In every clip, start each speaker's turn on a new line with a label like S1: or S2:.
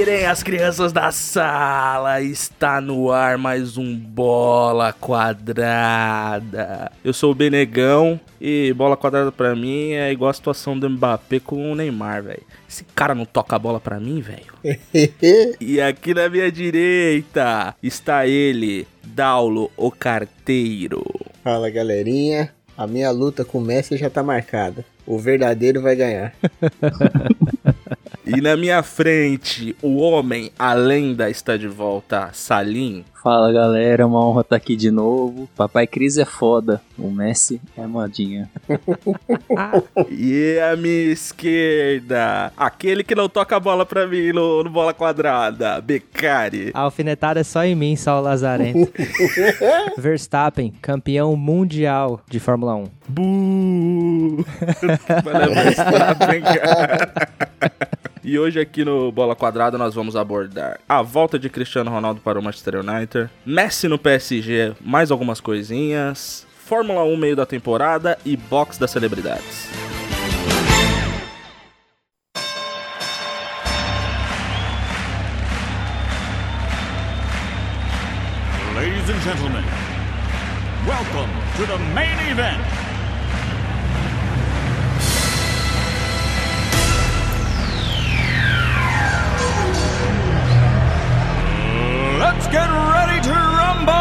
S1: Tirem as crianças da sala, está no ar mais um Bola Quadrada. Eu sou o Benegão e bola quadrada pra mim é igual a situação do Mbappé com o Neymar, velho. Esse cara não toca a bola pra mim, velho. e aqui na minha direita está ele, Daulo, o carteiro.
S2: Fala galerinha, a minha luta com o Messi já tá marcada. O verdadeiro vai ganhar.
S1: E na minha frente, o homem, a lenda, está de volta, Salim.
S3: Fala galera, uma honra estar aqui de novo. Papai Cris é foda, o Messi é modinha.
S1: e a minha esquerda, aquele que não toca a bola pra mim no, no bola quadrada, Becari.
S4: A alfinetada é só em mim, Saulo Lazarento. Verstappen, campeão mundial de Fórmula 1.
S1: Buuu! Verstappen, cara. E hoje aqui no Bola Quadrada nós vamos abordar a volta de Cristiano Ronaldo para o Manchester United, Messi no PSG, mais algumas coisinhas, Fórmula 1 meio da temporada e box das celebridades.
S5: Ladies and gentlemen, welcome to the main event. Let's get ready to rumble!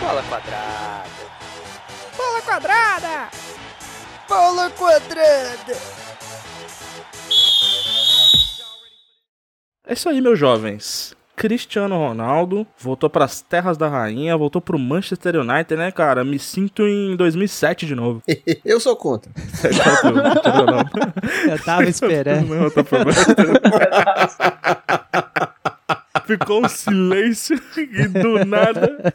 S6: Bola quadrada.
S7: Bola quadrada. Bola quadrada.
S1: É isso aí, meus jovens. Cristiano Ronaldo voltou para as terras da rainha, voltou pro Manchester United, né, cara? Me sinto em 2007 de novo.
S2: Eu sou contra.
S4: Eu tava esperando.
S1: Não, tá Ficou um silêncio e do nada.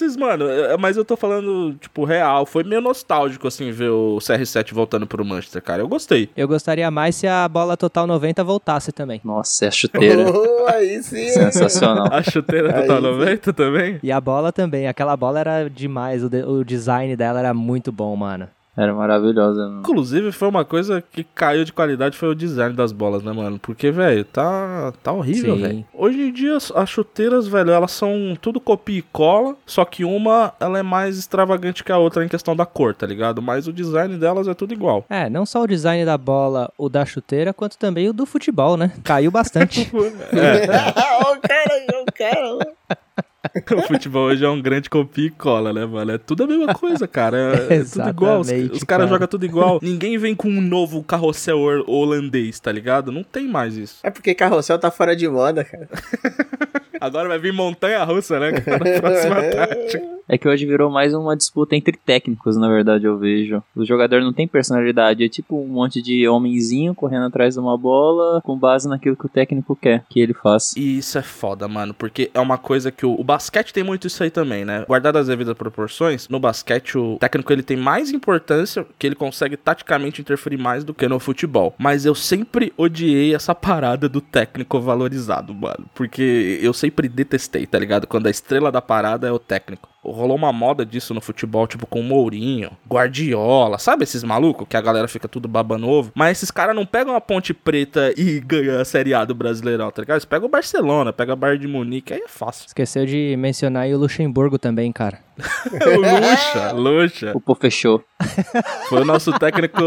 S1: Mas mano, mas eu tô falando, tipo, real. Foi meio nostálgico, assim, ver o CR7 voltando pro Manchester, cara. Eu gostei.
S4: Eu gostaria mais se a bola Total 90 voltasse também.
S3: Nossa, é a chuteira.
S2: Oh, aí sim.
S3: Sensacional.
S1: A chuteira Total aí 90 sim. também?
S4: E a bola também. Aquela bola era demais. O, de, o design dela era muito bom, mano.
S3: Era maravilhosa, mano.
S1: Inclusive, foi uma coisa que caiu de qualidade, foi o design das bolas, né, mano? Porque, velho, tá, tá horrível, velho. Hoje em dia, as chuteiras, velho, elas são tudo copia e cola, só que uma, ela é mais extravagante que a outra em questão da cor, tá ligado? Mas o design delas é tudo igual.
S4: É, não só o design da bola, o da chuteira, quanto também o do futebol, né? Caiu bastante.
S2: é. O cara o cara,
S1: o futebol hoje é um grande copia e cola, né, mano? É tudo a mesma coisa, cara. É, é tudo igual. Os, os caras jogam tudo igual. Ninguém vem com um novo carrossel holandês, tá ligado? Não tem mais isso.
S2: É porque carrossel tá fora de moda, cara.
S1: Agora vai vir montanha russa, né? Próxima tática.
S3: É que hoje virou mais uma disputa entre técnicos, na verdade, eu vejo. O jogador não tem personalidade, é tipo um monte de homenzinho correndo atrás de uma bola com base naquilo que o técnico quer que ele faça.
S1: E isso é foda, mano, porque é uma coisa que o, o basquete tem muito isso aí também, né? Guardado as devidas proporções, no basquete o técnico ele tem mais importância, que ele consegue taticamente interferir mais do que no futebol. Mas eu sempre odiei essa parada do técnico valorizado, mano, porque eu sempre detestei, tá ligado? Quando a estrela da parada é o técnico. Rolou uma moda disso no futebol, tipo com Mourinho, Guardiola, sabe esses malucos que a galera fica tudo baba novo? Mas esses caras não pegam a Ponte Preta e ganham a Série A do Brasileirão, tá ligado? Eles pegam o Barcelona, pega a Bayern de Munique, aí é fácil.
S4: Esqueceu de mencionar aí o Luxemburgo também, cara.
S1: o Luxa, Luxa.
S3: O pô fechou.
S1: Foi o nosso técnico.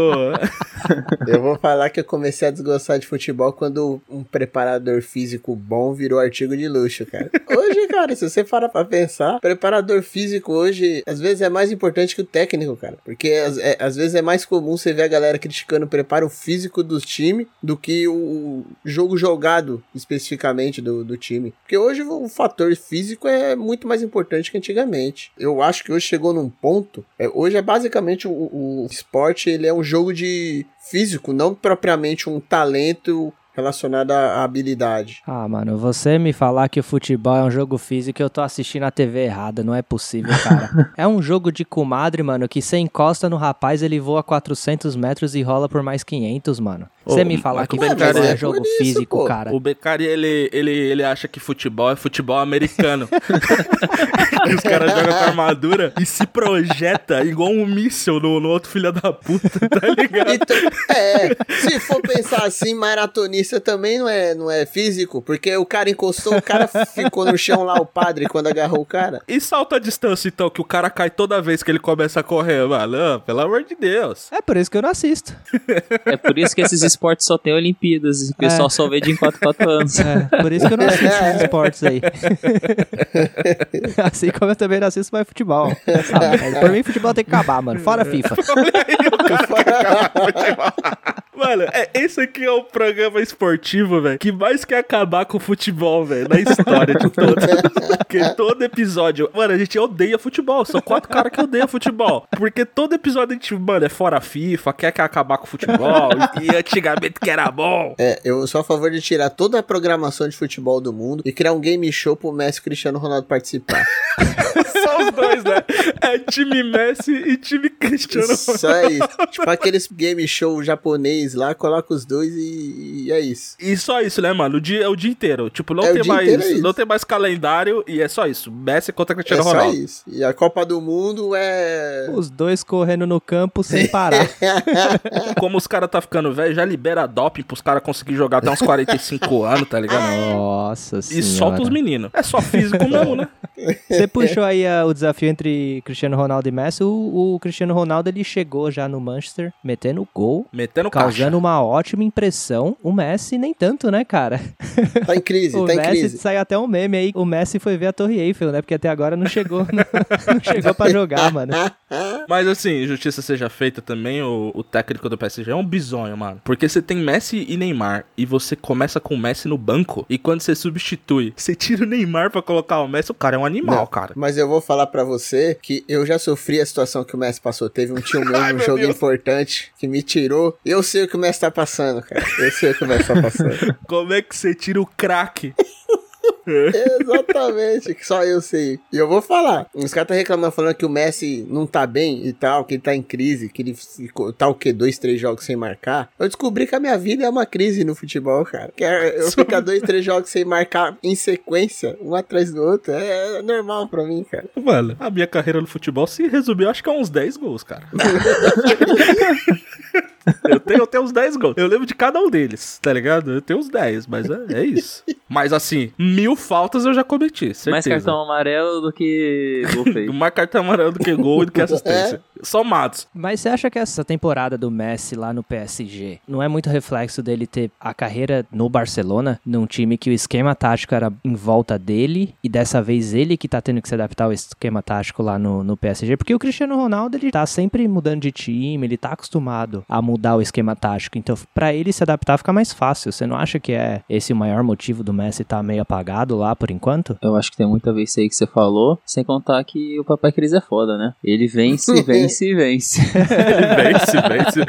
S2: eu vou falar que eu comecei a desgostar de futebol quando um preparador físico bom virou artigo de luxo, cara. Hoje, cara, se você para pra pensar, preparador físico hoje, às vezes é mais importante que o técnico, cara. Porque às, é, às vezes é mais comum você ver a galera criticando o preparo físico dos times do que o jogo jogado especificamente do, do time. Porque hoje o fator físico é muito mais importante que antigamente. Eu acho que hoje chegou num ponto. É, hoje é basicamente o, o esporte, ele é um jogo de físico, não propriamente um talento relacionado à habilidade.
S4: Ah, mano, você me falar que o futebol é um jogo físico, eu tô assistindo a TV errada, não é possível, cara. é um jogo de comadre, mano, que você encosta no rapaz, ele voa 400 metros e rola por mais 500 mano. Você me falar que
S1: é,
S4: futebol é,
S1: é
S4: jogo
S2: isso,
S4: físico,
S2: pô.
S4: cara.
S1: O Beccari, ele, ele, ele acha que futebol é futebol americano. Os caras jogam com armadura e se projeta igual um míssil no, no outro filho da puta, tá ligado?
S2: Então, é, se for pensar assim, maratonista também não é, não é físico, porque o cara encostou, o cara ficou no chão lá, o padre, quando agarrou o cara.
S1: E salta a distância, então, que o cara cai toda vez que ele começa a correr, mano. Ah, pelo amor de Deus.
S4: É por isso que eu não assisto.
S3: É por isso que esses esportes só tem Olimpíadas e o pessoal só vê de em 4 4 anos.
S4: É, por isso que eu não assisto esses esportes aí. assim como eu também não assisto mais futebol. Sabe? Por mim, futebol tem que acabar, mano. Fora FIFA.
S1: Mano, é, esse aqui é o programa esportivo, velho, que mais quer acabar com o futebol, velho, na história de todo. Porque todo episódio. Mano, a gente odeia futebol. São quatro caras que odeiam futebol. Porque todo episódio a gente, mano, é fora FIFA, quer que acabar com o futebol. E antigamente que era bom.
S2: É, eu sou a favor de tirar toda a programação de futebol do mundo e criar um game show pro Messi e Cristiano Ronaldo participar.
S1: Só os dois, né? É time Messi e time Cristiano Ronaldo.
S2: Só isso. Tipo aqueles game show japonês lá, coloca os dois e, e é isso.
S1: E só isso, né, mano? O dia, é o dia inteiro. Tipo, não,
S2: É,
S1: tem mais,
S2: inteiro é
S1: não tem mais calendário e é só isso. Messi contra
S2: É
S1: Cristiano
S2: só
S1: Ronaldo.
S2: isso. E a Copa do Mundo é.
S4: Os dois correndo no campo sem parar.
S1: Como os caras tá ficando velho, já libera doping pros caras conseguirem jogar até uns 45 anos, tá ligado?
S4: Nossa
S1: E
S4: senhora.
S1: solta os meninos. É só físico mesmo, né?
S4: Você puxou aí ah, o desafio entre Cristiano Ronaldo e Messi. O, o Cristiano Ronaldo ele chegou já no Manchester metendo gol,
S1: Metendo caixa.
S4: Causando uma ótima impressão. O Messi nem tanto, né, cara?
S2: Tá em crise,
S4: O
S2: tá em
S4: Messi
S2: crise.
S4: saiu até um meme aí. O Messi foi ver a Torre Eiffel, né? Porque até agora não chegou, não, chegou para jogar, mano.
S1: Mas assim, justiça seja feita também, o, o técnico do PSG é um bizonho, mano. Porque você tem Messi e Neymar, e você começa com o Messi no banco, e quando você substitui, você tira o Neymar pra colocar o Messi, o cara é um animal,
S2: Não,
S1: cara.
S2: Mas eu vou falar pra você que eu já sofri a situação que o Messi passou. Teve um tio meu num jogo
S1: Deus.
S2: importante que me tirou. Eu sei o que o Messi tá passando, cara. Eu sei o que o Messi tá passando.
S1: Como é que você tira o craque?
S2: Exatamente, que só eu sei. E eu vou falar. Os caras tá reclamando, falando que o Messi não tá bem e tal, que ele tá em crise, que ele ficou, tá o quê? Dois, três jogos sem marcar. Eu descobri que a minha vida é uma crise no futebol, cara. Que é- eu ficar dois, três jogos sem marcar em sequência, um atrás do outro, é normal pra mim, cara.
S1: Mano, a minha carreira no futebol se resumiu, acho que a uns 10 gols, cara. Eu, tenho, eu tenho uns 10 gols. Eu lembro de cada um deles, tá ligado? Eu tenho uns 10, mas é, é isso. Mas assim, mil faltas eu já cometi, certeza.
S3: Mais cartão amarelo do que gol feio.
S1: Mais cartão amarelo do que gol e do que assistência. Somados.
S4: Mas você acha que essa temporada do Messi lá no PSG não é muito reflexo dele ter a carreira no Barcelona, num time que o esquema tático era em volta dele, e dessa vez ele que tá tendo que se adaptar ao esquema tático lá no, no PSG? Porque o Cristiano Ronaldo, ele tá sempre mudando de time, ele tá acostumado a mudar o esquema tático, então pra ele se adaptar fica mais fácil. Você não acha que é esse o maior motivo do Messi tá meio apagado lá por enquanto?
S3: Eu acho que tem muita vez isso aí que você falou, sem contar que o Papai Cris é foda, né? Ele vence, vence, vence.
S1: vence, vence.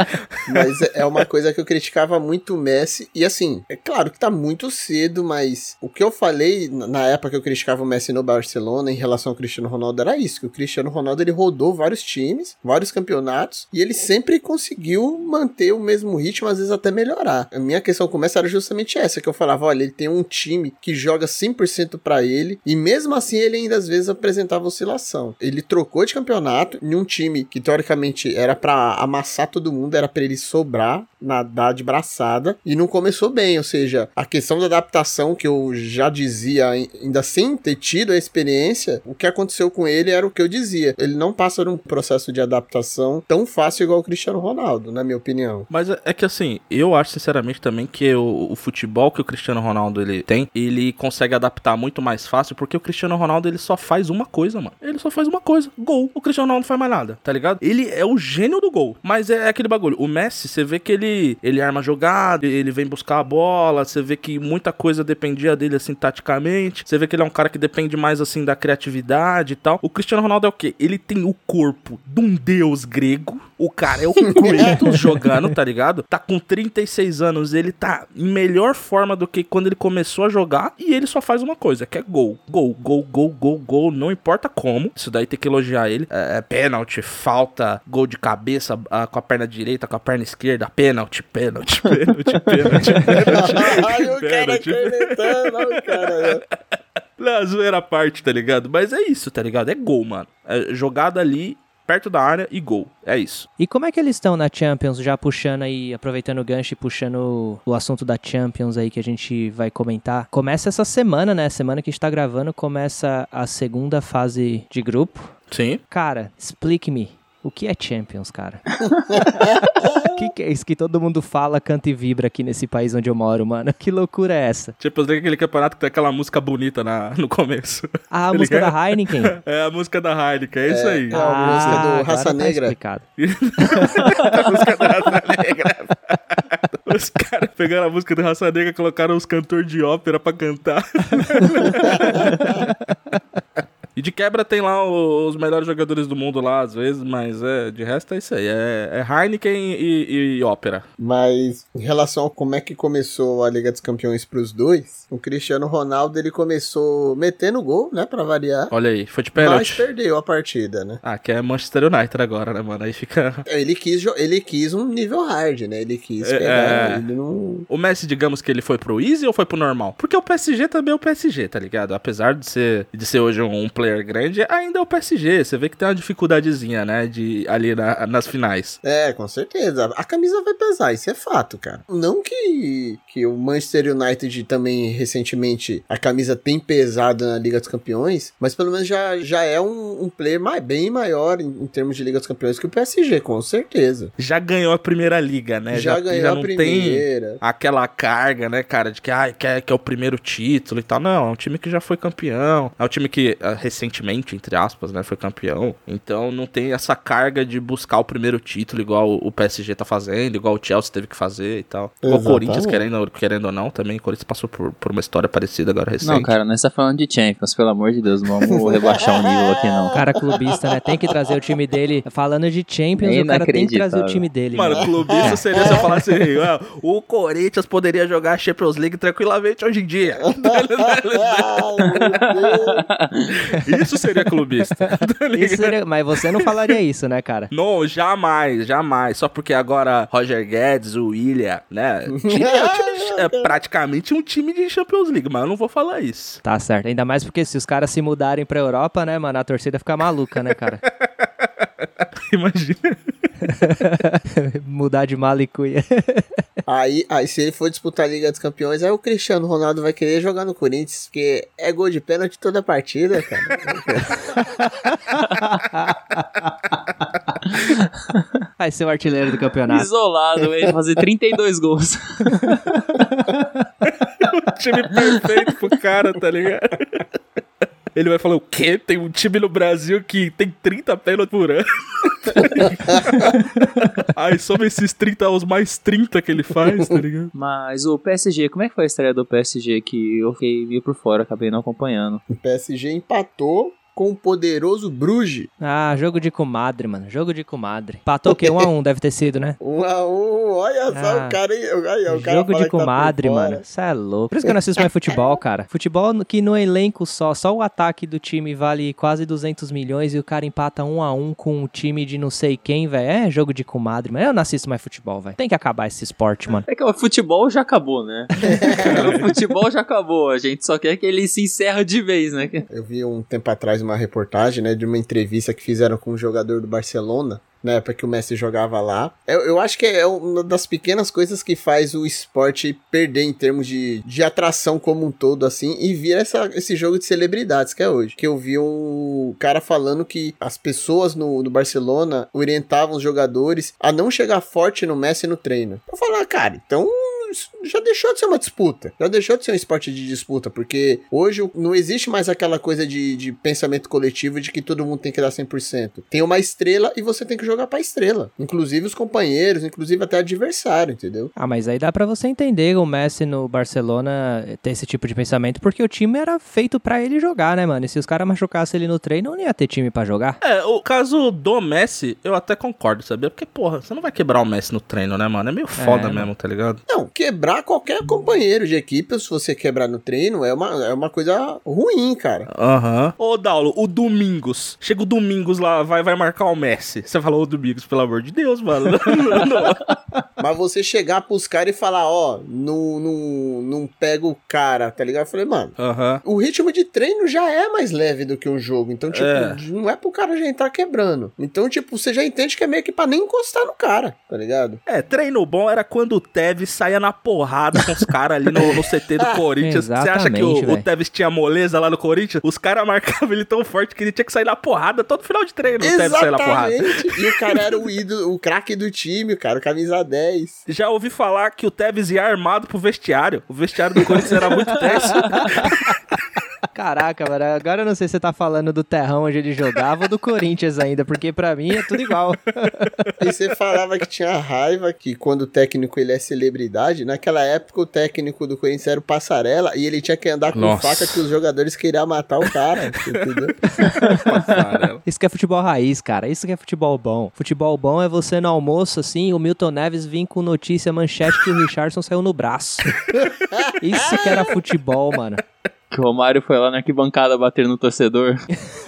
S2: Mas é uma coisa que eu criticava muito o Messi. E assim, é claro que tá muito cedo, mas o que eu falei na- época que eu criticava o Messi no Barcelona em relação ao Cristiano Ronaldo era isso: que o Cristiano Ronaldo ele rodou vários times, vários campeonatos, e ele sempre conseguiu manter o mesmo ritmo, às vezes até melhorar. A minha questão com o Messi era justamente essa: que eu falava, olha, ele tem um time que joga 100% pra ele, e mesmo assim ele ainda às vezes apresentava oscilação. Ele trocou de campeonato em um time que teoricamente era pra amassar todo mundo, era pra ele sobrar, nadar de braçada, e não começou bem, ou seja, a questão da adaptação que eu já dizia, ai- ainda sem ter tido a experiência, o que aconteceu com ele era o que eu dizia. Ele não passa por um processo de adaptação tão fácil igual o Cristiano Ronaldo, na minha opinião.
S1: Mas é é que assim, eu acho sinceramente também que o, o futebol que o Cristiano Ronaldo ele tem, ele consegue adaptar muito mais fácil, porque o Cristiano Ronaldo ele só faz uma coisa, mano. Ele só faz uma coisa, gol. O Cristiano Ronaldo não faz mais nada, tá ligado? Ele é o gênio do gol. Mas é aquele bagulho. O Messi, você vê que ele, ele arma jogada, ele vem buscar a bola, você vê que muita coisa dependia dele, assim, taticamente. Você vê que ele é um cara que depende mais, assim, da criatividade e tal. O Cristiano Ronaldo é o quê? Ele tem o corpo de um deus grego. O cara é o Kratos jogando, tá ligado? Tá com 36 anos, ele tá em melhor forma do que quando ele começou a jogar. E ele só faz uma coisa, que é gol. Gol, gol, gol, gol, gol. Não importa como. Isso daí tem que elogiar ele. É, é pênalti, falta, gol de cabeça ah, com a perna direita, com a perna esquerda. Pênalti, pênalti, pênalti, pênalti, pênalti.
S2: Ai, o cara
S1: pênalti.
S2: cornetando, olha o cara.
S1: Não, zoeira à parte, tá ligado? Mas é isso, tá ligado? É gol, mano. É jogada ali, perto da área e gol. É isso.
S4: E como é que eles estão na Champions, já puxando aí, aproveitando o gancho e puxando o assunto da Champions aí que a gente vai comentar? Começa essa semana, né? Semana que a gente tá gravando, começa a segunda fase de grupo.
S1: Sim.
S4: Cara, explique-me. O que é Champions, cara? O que, que é isso que todo mundo fala, canta e vibra aqui nesse país onde eu moro, mano? Que loucura é essa?
S1: Tipo, tem aquele campeonato que tem aquela música bonita na, no começo.
S4: Ah, a
S1: Tá
S4: música
S1: ligado?
S4: da Heineken?
S1: É a música da Heineken, é, isso aí.
S2: É a música do
S4: agora
S2: Raça
S4: tá
S2: Negra.
S4: explicado.
S1: a música da Raça Negra. Os caras pegaram a música da Raça Negra e colocaram os cantores de ópera pra cantar. E de quebra tem lá os melhores jogadores do mundo lá, às vezes, mas é, de resto é isso aí. É, é Heineken e, e ópera.
S2: Mas em relação a como é que começou a Liga dos Campeões pros dois, o Cristiano Ronaldo ele começou metendo gol, né, pra variar.
S1: Olha aí, foi de
S2: Mas
S1: pênalti.
S2: perdeu a partida, né?
S1: Ah, que é Manchester United agora, né, mano? Aí fica.
S2: Ele quis, ele quis um nível hard, né? Ele quis
S1: É,
S2: pegar.
S1: é.
S2: Ele não.
S1: O Messi, digamos que ele foi pro easy ou foi pro normal? Porque o PSG também é o PSG, tá ligado? Apesar de ser, de ser hoje um player grande, ainda é o PSG. Você vê que tem uma dificuldadezinha, né? De, ali na- nas finais.
S2: É, com certeza. A camisa vai pesar, isso é fato, cara. Não que, que o Manchester United também, recentemente, a camisa tem pesado na Liga dos Campeões, mas pelo menos já, já é um, um player mais, bem maior em, em termos de Liga dos Campeões que o PSG, com certeza.
S1: Já ganhou a primeira liga, né?
S2: já, ganhou
S1: não
S2: a
S1: tem
S2: primeira.
S1: aquela carga, né, cara, de que, ah, que, é, é o primeiro título e tal. Não, é um time que já foi campeão. É um time que, ah, recentemente, entre aspas, né, foi campeão. Então não tem essa carga de buscar o primeiro título, igual o PSG tá fazendo, igual o Chelsea teve que fazer e tal. Igual o
S2: Exatamente.
S1: Corinthians, querendo, querendo ou não, também. O Corinthians passou por, por uma história parecida agora recente.
S3: Não, cara, nós tá falando de Champions, pelo amor de Deus, não vamos rebaixar o nível aqui, não.
S4: O cara clubista, né? Tem que trazer o time dele. Falando de Champions, o cara tem que trazer o time dele.
S1: Mano, clubista seria se eu falasse assim, ah, o Corinthians poderia jogar a Champions League tranquilamente hoje em dia. Isso seria clubista. tá?
S4: Isso seria- Mas você não falaria isso, né, cara?
S1: Não, jamais, jamais. Só porque agora Roger Guedes, o William, né? time- é, é praticamente um time de Champions League, mas eu não vou falar isso.
S4: Tá certo. Ainda mais porque se os caras se mudarem pra Europa, né, mano, a torcida fica maluca, né, cara?
S1: Imagina.
S4: Mudar de mala e cuia.
S2: Aí, aí, se ele for disputar a Liga dos Campeões, aí o Cristiano Ronaldo vai querer jogar no Corinthians, porque é gol de pênalti toda a partida, cara.
S4: Vai ser o artilheiro do campeonato.
S3: Isolado, ele fazer 32 gols.
S1: time perfeito pro cara, tá ligado? Ele vai falar o quê? Tem um time no Brasil que tem 30 pênaltis por ano. Aí soma esses 30 aos mais 30 que ele faz, tá ligado?
S3: Mas o PSG, como é que foi a estreia do PSG que eu fiquei meio por fora, acabei não acompanhando?
S2: O PSG empatou com o poderoso Bruges.
S4: Ah, jogo de comadre, mano. Jogo de comadre. Patou o quê? Um a um, deve ter sido, né?
S2: Um a um, olha só
S4: Ah.
S2: o cara aí. O cara
S4: Jogo de
S2: que tá
S4: comadre,
S2: fora.
S4: mano. Isso é louco. Por isso que eu não assisto mais futebol, cara. Futebol que no elenco só, só o ataque do time vale quase 200 milhões e o cara empata um a um com um time de não sei quem, velho. É jogo de comadre, mas eu não assisto mais futebol, velho. Tem que acabar esse esporte, mano.
S3: É que o futebol já acabou, né? o futebol já acabou, a gente só quer que ele se encerra de vez, né?
S2: Eu vi um tempo atrás uma reportagem, né, de uma entrevista que fizeram com um jogador do Barcelona, na época que o Messi jogava lá. Eu, eu acho que é uma das pequenas coisas que faz o esporte perder em termos de, de atração como um todo, assim, e vira essa, esse jogo de celebridades que é hoje. Que eu vi um cara falando que as pessoas no, no Barcelona orientavam os jogadores a não chegar forte no Messi no treino. Eu falei, ah, cara, então isso já deixou de ser uma disputa. Já deixou de ser um esporte de disputa, porque hoje não existe mais aquela coisa de, de pensamento coletivo de que todo mundo tem que dar 100%. Tem uma estrela e você tem que jogar pra estrela. Inclusive os companheiros, inclusive até adversário, entendeu?
S4: Ah, mas aí dá pra você entender o Messi no Barcelona ter esse tipo de pensamento, porque o time era feito pra ele jogar, né, mano? E se os caras machucassem ele no treino, não ia ter time pra jogar.
S1: É, o caso do Messi, eu até concordo, sabia? Porque, porra, você não vai quebrar o Messi no treino, né, mano? É meio foda
S4: É,
S1: mesmo, tá ligado?
S2: Não, quebrar qualquer companheiro de equipe, se você quebrar no treino, é uma, é uma coisa ruim, cara.
S1: Aham. Ô, Daulo, o Domingos. Chega o Domingos lá, vai, vai marcar o Messi. Você falou, ô, Domingos, pelo amor de Deus, mano.
S2: Mas você chegar pros caras e falar, ó, não, não, não pega o cara, tá ligado? Eu falei, mano,
S1: Aham.
S2: o ritmo de treino já é mais leve do que um jogo. Então, tipo,
S1: É.
S2: não é pro cara já entrar quebrando. Então, tipo, você já entende que é meio que pra nem encostar no cara, tá ligado?
S1: É, treino bom era quando o Tevez saía na porrada com os caras ali no, no CT do Corinthians. Você acha que o,
S4: Exatamente,
S1: o. Tevez tinha moleza lá no Corinthians? Os caras marcavam ele tão forte que ele tinha que sair na porrada todo final de treino. O Tevez saía na porrada.
S2: Exatamente. E o cara era o ídolo, o craque do time, o cara, o camisa 10.
S1: Já ouvi falar que o Tevez ia armado pro vestiário. O vestiário do Corinthians era muito tenso.
S4: Caraca, mano, agora eu não sei se você tá falando do terrão onde ele jogava ou do Corinthians ainda, porque pra mim é tudo igual.
S2: E você falava que tinha raiva que quando o técnico ele é celebridade, naquela época o técnico do Corinthians era o Passarela e ele tinha que andar com
S1: Nossa.
S2: faca que os jogadores queriam matar o cara, entendeu?
S4: Isso que é futebol raiz, cara. Isso que é futebol bom. Futebol bom é você no almoço, assim, o Milton Neves vir com notícia manchete que o Richardson saiu no braço. Isso que era futebol, mano.
S3: Que o Romário foi lá na arquibancada bater no torcedor.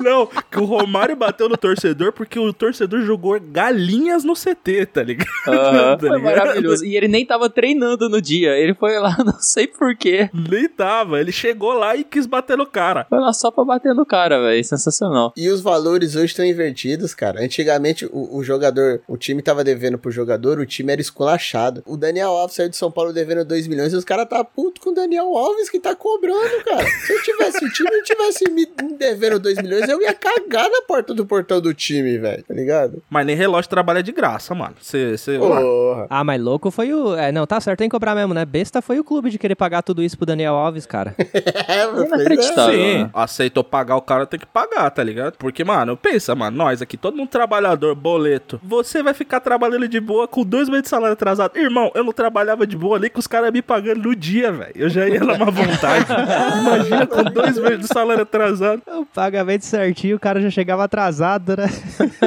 S1: Não, que o Romário bateu no torcedor porque o torcedor jogou galinhas no CT, tá ligado? Tá
S3: foi maravilhoso. E ele nem tava treinando no dia. Ele foi lá, não sei porquê.
S1: Nem tava. Ele chegou lá e quis bater no cara.
S3: Foi lá só pra bater no cara, velho. Sensacional.
S2: E os valores hoje estão invertidos, cara. Antigamente o, o jogador, o time tava devendo pro jogador, o time era esculachado. O Daniel Alves saiu de São Paulo devendo 2 milhões e os caras tá puto com o Daniel Alves que tá cobrando, cara. Se eu tivesse o time e tivesse me devendo 2 milhões, eu ia cagar na porta do portão do time, velho, tá ligado?
S1: Mas nem relógio trabalha de graça, mano. Você.
S2: Porra.
S4: Ah, mas louco foi o. É, não, tá certo, tem que cobrar mesmo, né? Besta foi o clube de querer pagar tudo isso pro Daniel Alves, cara.
S2: É, é.
S3: Inacreditável.
S1: Sim,
S3: né?
S1: aceitou pagar o cara, tem que pagar, tá ligado? Porque, mano, pensa, mano, nós aqui, todo mundo trabalhador, boleto. Você vai ficar trabalhando de boa com dois meses de salário atrasado. Irmão, eu não trabalhava de boa ali com os caras me pagando no dia, velho. Eu já ia lá uma vontade. Imagina com dois meses de salário atrasado.
S4: O pagamento certinho, o cara já chegava atrasado, né?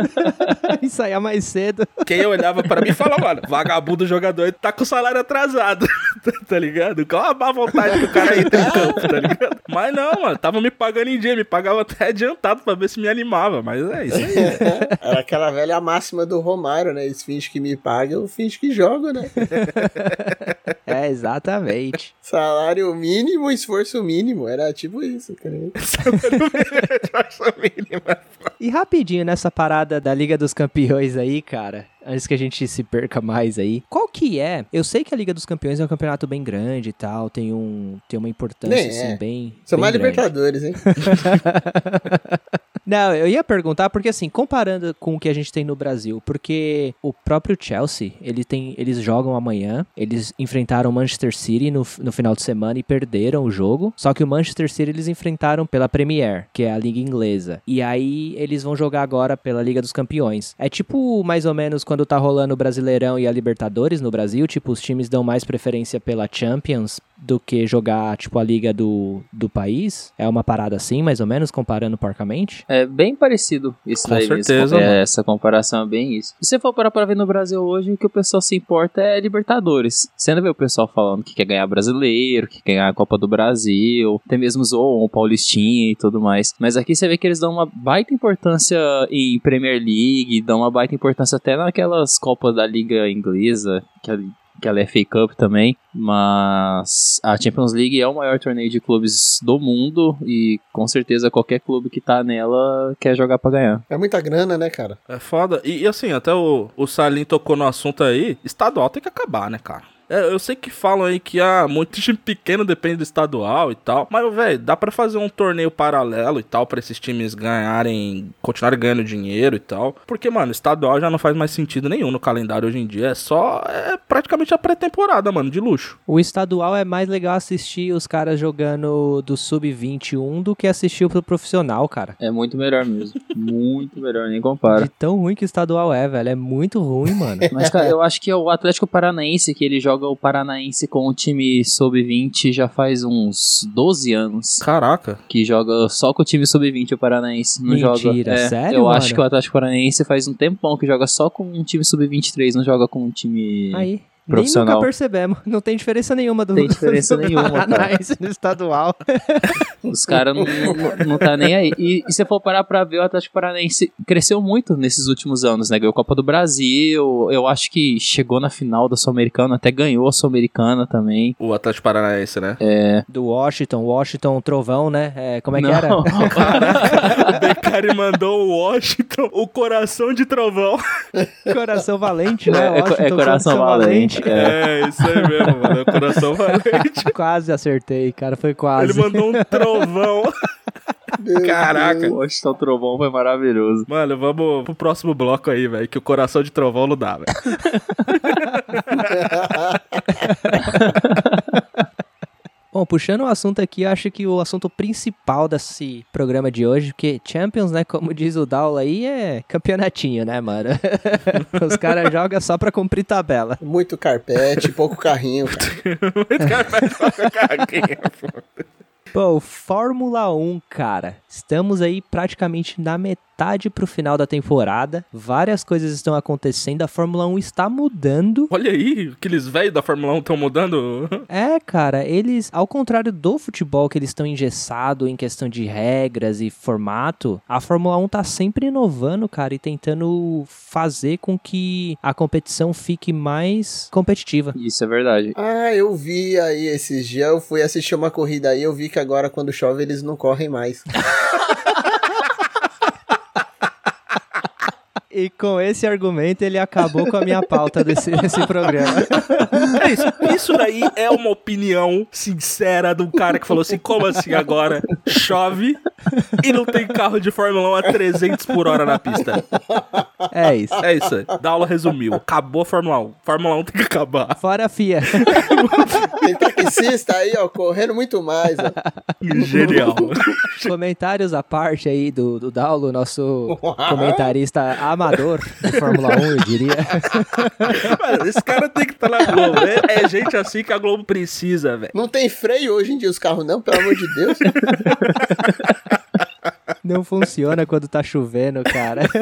S4: e saía mais cedo.
S1: Quem olhava pra mim falava, mano, vagabundo jogador, ele tá com o salário atrasado, tá ligado? Qual a má vontade que o cara entra em campo, tá ligado? Mas não, mano, tava me pagando em dia, me pagava até adiantado pra ver se me animava, mas é isso aí.
S2: Era aquela velha máxima do Romário, né? Eles fingem que me pagam, eu finge que jogo, né?
S4: É, exatamente.
S2: Salário mínimo, esforço mínimo. Era tipo isso, tá ligado?
S4: E rapidinho nessa parada da Liga dos Campeões aí, cara. Antes que a gente se perca mais aí. Qual que é? Eu sei que a Liga dos Campeões é um campeonato bem grande e tal. Tem, um, tem uma importância, assim,
S2: é.
S4: bem.
S2: São
S4: bem
S2: mais
S4: grande.
S2: Libertadores, hein?
S4: Não, eu ia perguntar porque assim, comparando com o que a gente tem no Brasil, porque o próprio Chelsea, ele tem, eles jogam amanhã, eles enfrentaram o Manchester City no, no final de semana e perderam o jogo. Só que o Manchester City eles enfrentaram pela Premier, que é a liga inglesa. E aí eles vão jogar agora pela Liga dos Campeões. É tipo mais ou menos quando tá rolando o Brasileirão e a Libertadores no Brasil, tipo os times dão mais preferência pela Champions do que jogar tipo a liga do, do país. É uma parada assim, mais ou menos, comparando porcamente.
S3: É bem parecido isso
S1: Com
S3: daí mesmo.
S1: certeza,
S3: É, essa comparação é bem isso. Se você for parar pra ver no Brasil hoje, o que o pessoal se importa é Libertadores. Você não vê o pessoal falando que quer ganhar brasileiro, que quer ganhar a Copa do Brasil, até mesmo zoam o Paulistinha e tudo mais. Mas aqui você vê que eles dão uma baita importância em Premier League, dão uma baita importância até naquelas Copas da Liga Inglesa, que que ela é FA Cup também, mas a Champions League é o maior torneio de clubes do mundo e com certeza qualquer clube que tá nela quer jogar pra ganhar.
S2: É muita grana, né, cara?
S1: É foda. E, e assim, até o, o Salim tocou no assunto aí, estadual tem que acabar, né, cara? É, eu sei que falam aí que ah, muito time pequeno depende do estadual e tal. Mas, velho, dá pra fazer um torneio paralelo e tal, pra esses times ganharem, continuarem ganhando dinheiro e tal. Porque, mano, estadual já não faz mais sentido nenhum no calendário hoje em dia. É só. É praticamente a pré-temporada, mano, de luxo.
S4: O estadual é mais legal assistir os caras jogando do sub-21 do que assistir pro profissional, cara.
S3: É muito melhor mesmo. muito melhor, nem compara.
S4: De tão ruim que o estadual é, velho. É muito ruim, mano.
S3: Mas, cara, eu acho que é o Atlético Paranaense, que ele joga o Paranaense com o time sub-20 já faz uns 12 anos.
S1: Caraca.
S3: Que joga só com o time sub-20 o Paranaense. Não
S4: Mentira,
S3: joga. É,
S4: sério,
S3: Eu
S4: mano?
S3: acho que o Atlético Paranaense faz um tempão que joga só com um time sub-23, não joga com um time.
S4: Aí.
S3: Profissional.
S4: Nem nunca percebemos. Não tem diferença nenhuma do
S3: Tem diferença nenhuma, cara.
S4: Paranaense no estadual.
S3: Os caras não, não, não tá nem aí. E, e se for parar pra ver, o Atlético Paranaense cresceu muito nesses últimos anos, né? Ganhou Copa do Brasil, eu acho que chegou na final da Sul-Americana, até ganhou a Sul-Americana também.
S1: O Atlético Paranaense, né?
S4: Do Washington. Washington Trovão, né? É, como é que
S3: Não.
S4: era?
S1: o Becari mandou o Washington, o coração de trovão.
S4: Coração Valente, né?
S3: É, é é
S4: Washington,
S3: coração valente. É.
S1: É, isso aí mesmo, mano. É o coração valente.
S4: Quase acertei, cara. Foi quase.
S1: Ele mandou um trovão.
S2: Meu
S1: Caraca.
S2: Deus.
S3: O Washington Trovão foi maravilhoso.
S1: Mano, vamos pro próximo bloco aí, velho. Que o coração de trovão não dá, velho.
S4: Bom, puxando o assunto aqui, eu acho que o assunto principal desse programa de hoje, porque Champions, né, como diz o Daula aí, é campeonatinho, né, mano? Os caras jogam só pra cumprir tabela.
S2: Muito carpete, pouco carrinho, cara.
S4: Pô, Fórmula 1, cara. Estamos aí praticamente na metade pro final da temporada. Várias coisas estão acontecendo. A Fórmula 1 está mudando.
S1: Olha aí, aqueles velhos da Fórmula 1 estão mudando.
S4: É, cara, eles, ao contrário do futebol, que eles estão engessados em questão de regras e formato, a Fórmula 1 tá sempre inovando, cara, e tentando fazer com que a competição fique mais competitiva.
S3: Isso é verdade.
S2: Ah, eu vi aí esses dias, eu fui assistir uma corrida aí, eu vi que agora quando chove eles não correm mais.
S4: E com esse argumento ele acabou com a minha pauta desse, desse programa.
S1: É isso. Isso daí é uma opinião sincera de um cara que falou assim: como assim agora chove e não tem carro de Fórmula 1 a 300 por hora na pista?
S4: É isso.
S1: É isso aí. Da aula resumiu. Acabou a Fórmula 1. Fórmula 1 tem que acabar.
S4: Fora a FIA.
S2: Tem taxista aí, ó, correndo muito mais, ó.
S1: Genial.
S4: Comentários à parte aí do, do Daulo, nosso comentarista amador de Fórmula 1, eu diria.
S1: Mano, esse cara tem que estar na Globo. É, é gente assim que a Globo precisa, velho.
S2: Não tem freio hoje em dia os carros não, pelo amor de Deus.
S4: Não funciona quando tá chovendo, cara.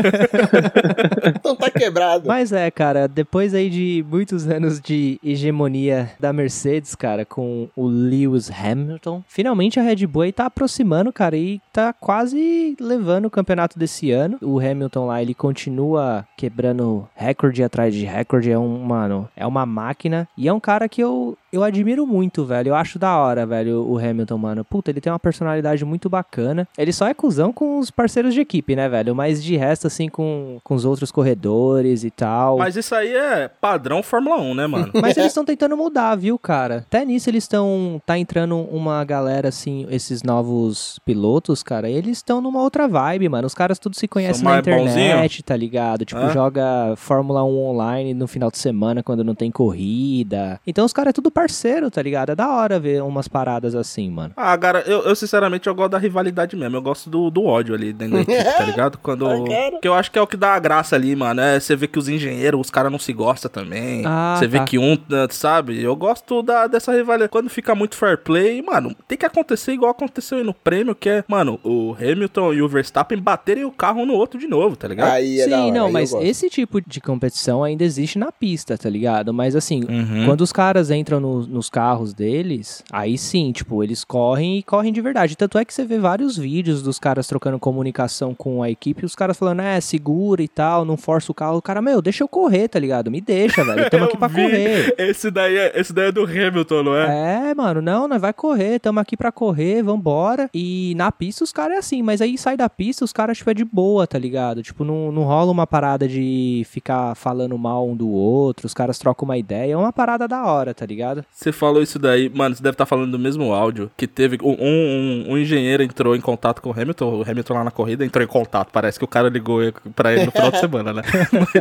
S2: Então tá quebrado.
S4: Mas é, cara, depois aí de muitos anos de hegemonia da Mercedes, cara, com o Lewis Hamilton, finalmente a Red Bull aí tá aproximando, cara, e tá quase levando o campeonato desse ano. O Hamilton lá, ele continua quebrando recorde atrás de recorde, é um, mano, é uma máquina. E é um cara que eu, eu admiro muito, velho. Eu acho da hora, velho, o Hamilton, mano. Puta, ele tem uma personalidade muito bacana. Ele só é cuzão com os parceiros de equipe, né, velho? Mas de resto, assim, com, com os outros corredores e tal.
S1: Mas isso aí é padrão Fórmula 1, né, mano?
S4: Mas eles estão tentando mudar, viu, cara? Até nisso eles estão. Tá entrando uma galera, assim, esses novos pilotos, cara. Eles estão numa outra vibe, mano. Os caras tudo se conhecem na internet, tá ligado? Tipo, joga Fórmula 1 online no final de semana quando não tem corrida. Então os caras é tudo parceiro, tá ligado? É da hora ver umas paradas assim, mano.
S1: Ah, cara, eu, eu sinceramente eu gosto da rivalidade mesmo. Eu gosto do, do ódio ali dentro da equipe, tá ligado? Quando.
S2: Ah, cara.
S1: Que eu acho que é o que dá a graça ali, mano. É você vê que os engenheiros, os caras não se gostam também.
S4: Ah,
S1: Você vê
S4: tá.
S1: que um, né, sabe? Eu gosto da, dessa rivalidade. Quando fica muito fair play, mano, tem que acontecer igual aconteceu aí no prêmio, que é, mano, o Hamilton e o Verstappen baterem o carro um no outro de novo, tá ligado?
S2: Aí é da
S4: Sim,
S2: hora,
S4: não, mas esse tipo de competição ainda existe na pista, tá ligado? Mas assim,
S1: Uhum.
S4: quando os caras entram no- nos carros deles, aí sim, tipo, eles correm e correm de verdade. Tanto é que você vê vários vídeos dos caras trocando comunicação com a equipe, os caras falando, é, segura e tal, não força o carro. O cara, meu, deixa eu correr, tá ligado? Me deixa, velho. Tamo aqui pra
S1: vi.
S4: correr.
S1: Esse daí, é, esse daí é do Hamilton, não é?
S4: É, mano, não, nós vai correr, tamo aqui pra correr, vambora. E na pista os caras é assim, mas aí sai da pista, os caras, tipo, é de boa, tá ligado? Tipo, não, não rola uma parada de ficar falando mal um do outro, os caras trocam uma ideia, é uma parada da hora, tá ligado?
S1: Você falou isso daí, mano, você deve estar falando do mesmo áudio que teve. Um, um, um engenheiro entrou em contato com o Hamilton, o Hamilton lá na corrida entrou em contato. Parece que o cara ligou pra ele no final de semana, né?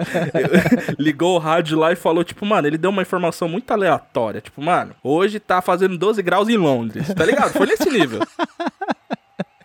S1: ligou o rádio lá e falou, tipo, mano, ele deu uma informação muito aleatória. Tipo, mano, hoje tá fazendo 12 graus em Londres, tá ligado? Foi nesse nível.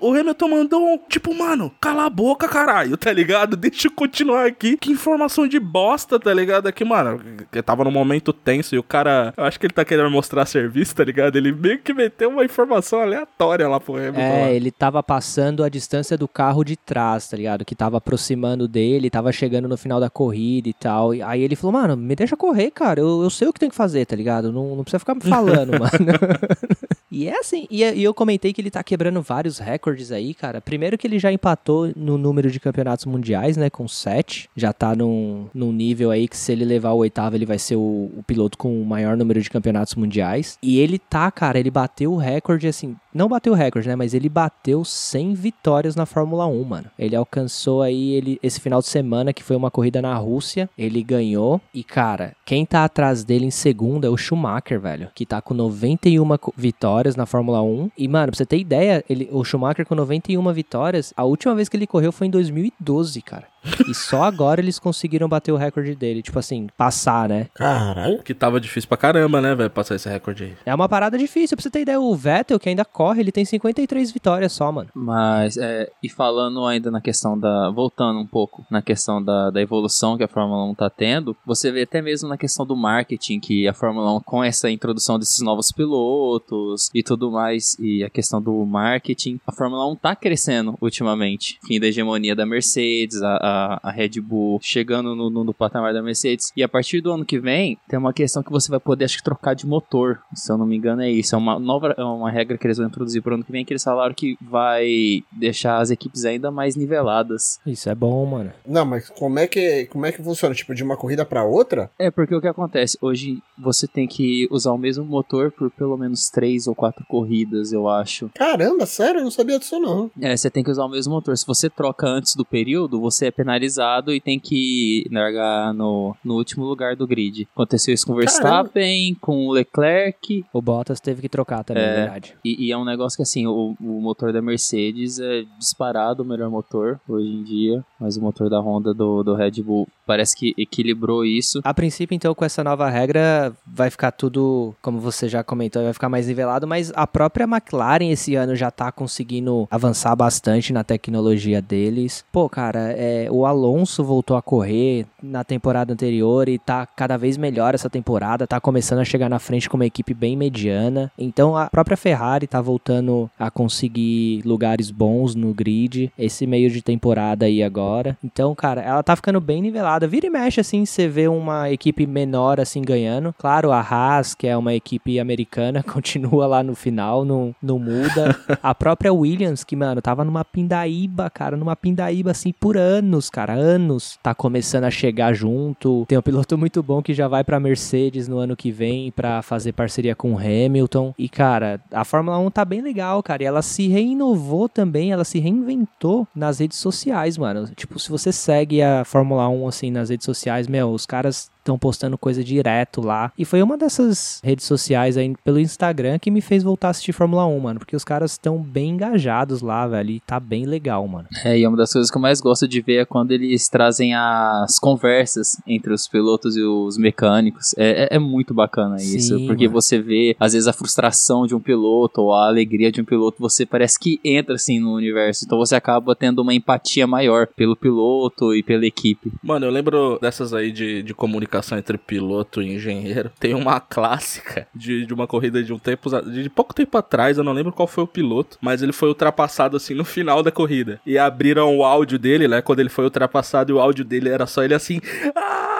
S1: O Hamilton mandou um, tipo, mano, cala a boca, caralho, tá ligado? Deixa eu continuar aqui. Que informação de bosta, tá ligado? Aqui, mano, eu tava num momento tenso e o cara, eu acho que ele tá querendo mostrar serviço, tá ligado? Ele meio que meteu uma informação aleatória lá pro Hamilton. lá.
S4: É, ele tava passando a distância do carro de trás, tá ligado? Que tava aproximando dele, tava chegando no final da corrida e tal. E aí ele falou, mano, me deixa correr, cara. Eu, eu sei o que tem que fazer, tá ligado? Não, não precisa ficar me falando, mano. E é assim, e, e eu comentei que ele tá quebrando vários recordes aí, cara. Primeiro que ele já empatou no número de campeonatos mundiais, né, com sete. Já tá num, num nível aí que se ele levar o oitavo, ele vai ser o, o piloto com o maior número de campeonatos mundiais. E ele tá, cara, ele bateu o recorde, assim, não bateu recorde, né, mas ele bateu 100 vitórias na Fórmula 1, mano. Ele alcançou aí, ele, esse final de semana, que foi uma corrida na Rússia, ele ganhou. E, cara, quem tá atrás dele em segundo é o Schumacher, velho, que tá com 91 co- vitórias na Fórmula 1. E, mano, pra você ter ideia, ele, o Schumacher com 91 vitórias, a última vez que ele correu foi em 2012, cara. E só agora eles conseguiram bater o recorde dele. Tipo assim, passar, né?
S2: Caralho.
S1: Que tava difícil pra caramba, né, velho, passar esse recorde aí.
S4: É uma parada difícil. Pra você ter ideia, o Vettel, que ainda corre, ele tem 53 vitórias só, mano.
S3: Mas, é, e falando ainda na questão da. Voltando um pouco na questão da, da evolução que a Fórmula 1 tá tendo, você vê até mesmo na questão do marketing que a Fórmula 1, com essa introdução desses novos pilotos e tudo mais, e a questão do marketing, a Fórmula 1 tá crescendo ultimamente. Fim da hegemonia da Mercedes, a, a, a Red Bull chegando no, no, no patamar da Mercedes. E a partir do ano que vem, tem uma questão que você vai poder, acho que, trocar de motor. Se eu não me engano, é isso. É uma nova é uma regra que eles vão introduzir pro ano que vem, que eles falaram que vai deixar as equipes ainda mais niveladas.
S4: Isso é bom, mano.
S2: Não, mas como é que como é que funciona? Tipo, de uma corrida pra outra?
S3: É, porque o que acontece? Hoje você tem que usar o mesmo motor por pelo menos três ou quatro corridas, eu acho.
S2: Caramba, sério? Eu não sabia disso não.
S3: É, você tem que usar o mesmo motor. Se você troca antes do período, você é penalizado e tem que largar no, no último lugar do grid. Aconteceu isso com o Verstappen, com o Leclerc,
S4: O Bottas teve que trocar também,
S3: É.
S4: é verdade.
S3: E, e é um negócio que, assim, o, o motor da Mercedes é disparado o melhor motor hoje em dia, mas o motor da Honda do, do Red Bull parece que equilibrou isso.
S4: A princípio, então, com essa nova regra, vai ficar tudo, como você já comentou, vai ficar mais nivelado, mas a própria McLaren esse ano já tá conseguindo avançar bastante na tecnologia deles. Pô, cara, é, o Alonso voltou a correr na temporada anterior e tá cada vez melhor essa temporada, tá começando a chegar na frente com uma equipe bem mediana. Então a própria Ferrari tá voltando a conseguir lugares bons no grid esse meio de temporada aí agora. Então, cara, ela tá ficando bem nivelada. Vira e mexe assim, você vê uma equipe menor assim ganhando. Claro, a Haas, que é uma equipe americana, continua lá no final, não, não muda. A própria Williams, que, mano, tava numa pindaíba, cara, numa pindaíba assim por anos, cara, anos. Tá começando a chegar junto. Tem um piloto muito bom que já vai pra Mercedes no ano que vem pra fazer parceria com o Hamilton. E, cara, a Fórmula 1 tá bem legal, cara. E ela se reinovou também, ela se reinventou nas redes sociais, mano. Tipo, se você segue a Fórmula 1 assim nas redes sociais, meu, os caras estão postando coisa direto lá. E foi uma dessas redes sociais aí pelo Instagram que me fez voltar a assistir Fórmula 1, mano. Porque os caras estão bem engajados lá, velho. E tá bem legal, mano.
S3: É, e é uma das coisas que eu mais gosto de ver é quando eles trazem as conversas entre os pilotos e os mecânicos. É, é- é muito bacana isso,
S4: Sim,
S3: porque
S4: mano.
S3: você vê, às vezes, a frustração de um piloto ou a alegria de um piloto, você parece que entra, assim, no universo. Então você acaba tendo uma empatia maior pelo piloto e pela equipe.
S1: Mano, eu lembro dessas aí de, de comunicação entre piloto e engenheiro. Tem uma clássica de, de uma corrida de um tempo, de pouco tempo atrás, eu não lembro qual foi o piloto, mas ele foi ultrapassado assim no final da corrida. E abriram o áudio dele, né? Quando ele foi ultrapassado, e o áudio dele era só ele assim. "Ah!"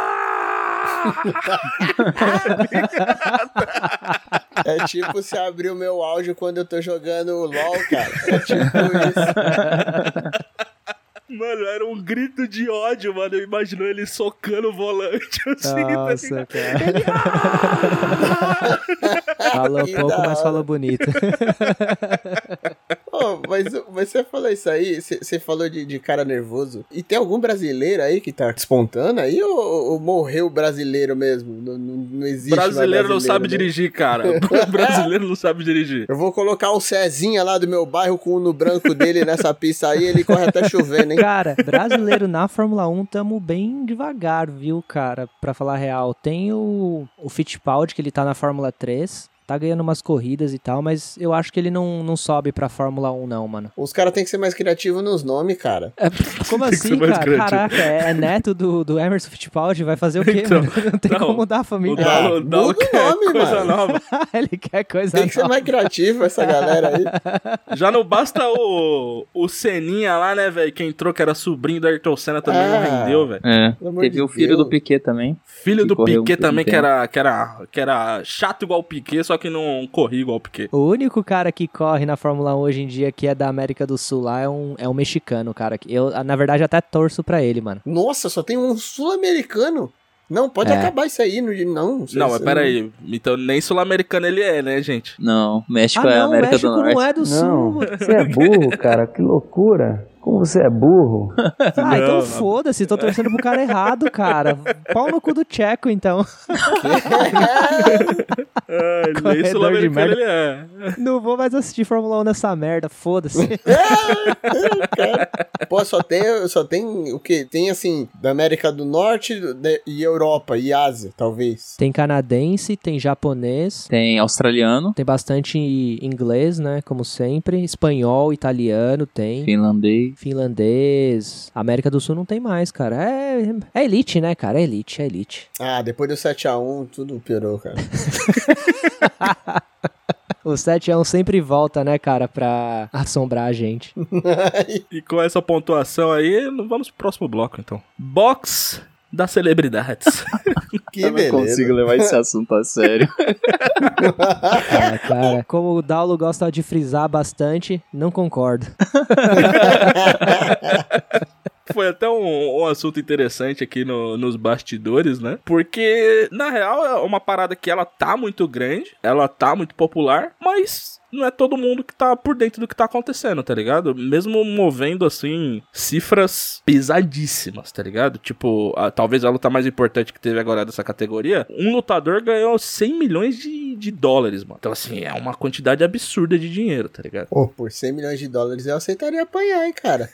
S2: É tipo se abrir o meu áudio quando eu tô jogando LOL, cara. É tipo isso.
S1: Mano, era um grito de ódio, mano. Eu imagino ele socando o volante assim, tá
S4: Nossa,
S1: ligado?
S4: cara. Falou
S2: Que
S4: pouco,
S2: da
S4: mas falou bonito.
S2: Mas, você falou isso aí, você falou de, de cara nervoso. E tem algum brasileiro aí que tá despontando aí ou, ou morreu o brasileiro mesmo? Não, não, não existe
S1: Brasileiro não sabe
S2: né?
S1: dirigir, cara. Brasileiro não sabe dirigir.
S2: Eu vou colocar o Cezinha lá do meu bairro com o no branco dele nessa pista aí, ele corre até chovendo, hein?
S4: Cara, brasileiro na Fórmula 1 tamo bem devagar, viu, cara? Pra falar a real. Tem o, o Fittipaldi, que ele tá na Fórmula 3. Tá ganhando umas corridas e tal, mas eu acho que ele não, não sobe pra Fórmula 1, não, mano.
S2: Os caras têm que ser mais criativos nos nomes, cara.
S4: É, como
S1: ser
S4: assim, cara?
S1: criativo.
S4: Caraca, é, é neto do, do Emerson Fittipaldi? Vai fazer o quê,
S1: Então,
S4: mano? Não tem
S1: não,
S4: como mudar a
S1: O
S4: família.
S1: Dalo,
S2: Ah,
S1: Dalo
S2: muda o nome,
S1: coisa
S2: mano.
S1: nova.
S4: ele quer coisa
S2: Tem que ser
S4: nova.
S2: mais criativo essa galera aí.
S1: Já não basta o, o Seninha lá, né, velho? Que entrou, que era sobrinho do Ayrton Senna, também não
S2: Ah.
S1: rendeu, velho.
S3: É. Teve o filho
S2: Deus.
S3: do Piquet também.
S1: Filho do Piquet
S3: um
S1: também, que era, que, era, que era chato igual o Piquet, só que não corria igual o Piquet.
S4: O único cara que corre na Fórmula 1 hoje em dia que é da América do Sul lá é um, é um mexicano, cara. que Eu, na verdade, até torço pra ele, mano.
S2: Nossa, só tem um sul-americano. Não, pode
S4: É.
S2: acabar isso aí. Não, não,
S1: Não, mas pera aí. Então nem sul-americano ele é, né, gente?
S3: Não, México
S4: ah,
S3: é
S4: não,
S3: América
S4: México
S3: do Norte.
S4: não é do Sul.
S8: Você é burro, cara, que loucura. Como você é burro.
S4: Ah, então foda-se, tô torcendo pro cara errado, cara. Pau no cu do Tcheco, então.
S1: Ah, nem
S4: Corredor de
S1: sul-americano ele é.
S4: Não vou mais assistir Fórmula 1 nessa merda, foda-se.
S2: Pô, só tem, só tem o quê? Tem assim, da América do Norte de- e Europa e Ásia, talvez.
S4: Tem canadense, tem japonês,
S3: Tem australiano,
S4: tem bastante inglês, né? Como sempre. Espanhol, italiano tem.
S3: finlandês.
S4: Finlandês. América do Sul não tem mais, cara. É, é elite, né, cara? É elite, é elite.
S2: Ah, depois do 7x1, tudo piorou, cara.
S4: O 7x1 sempre volta, né, cara, pra assombrar a gente.
S1: E com essa pontuação aí, vamos pro próximo bloco, então. Box das celebridades.
S2: que
S3: Eu não
S2: beleza.
S3: consigo levar esse assunto a sério.
S4: É, cara, como o Daulo gosta de frisar bastante, não concordo.
S1: Foi até um, um assunto interessante aqui no- nos bastidores, né? Porque, na real, é uma parada que ela tá muito grande, ela tá muito popular, mas não é todo mundo que tá por dentro do que tá acontecendo, tá ligado? Mesmo movendo, assim, cifras pesadíssimas, tá ligado? Tipo, a- talvez a luta mais importante que teve agora dessa categoria, um lutador ganhou 100 milhões de, de dólares, mano. Então, assim, é uma quantidade absurda de dinheiro, tá ligado?
S2: Pô, por 100 milhões de dólares eu aceitaria apanhar, hein, cara.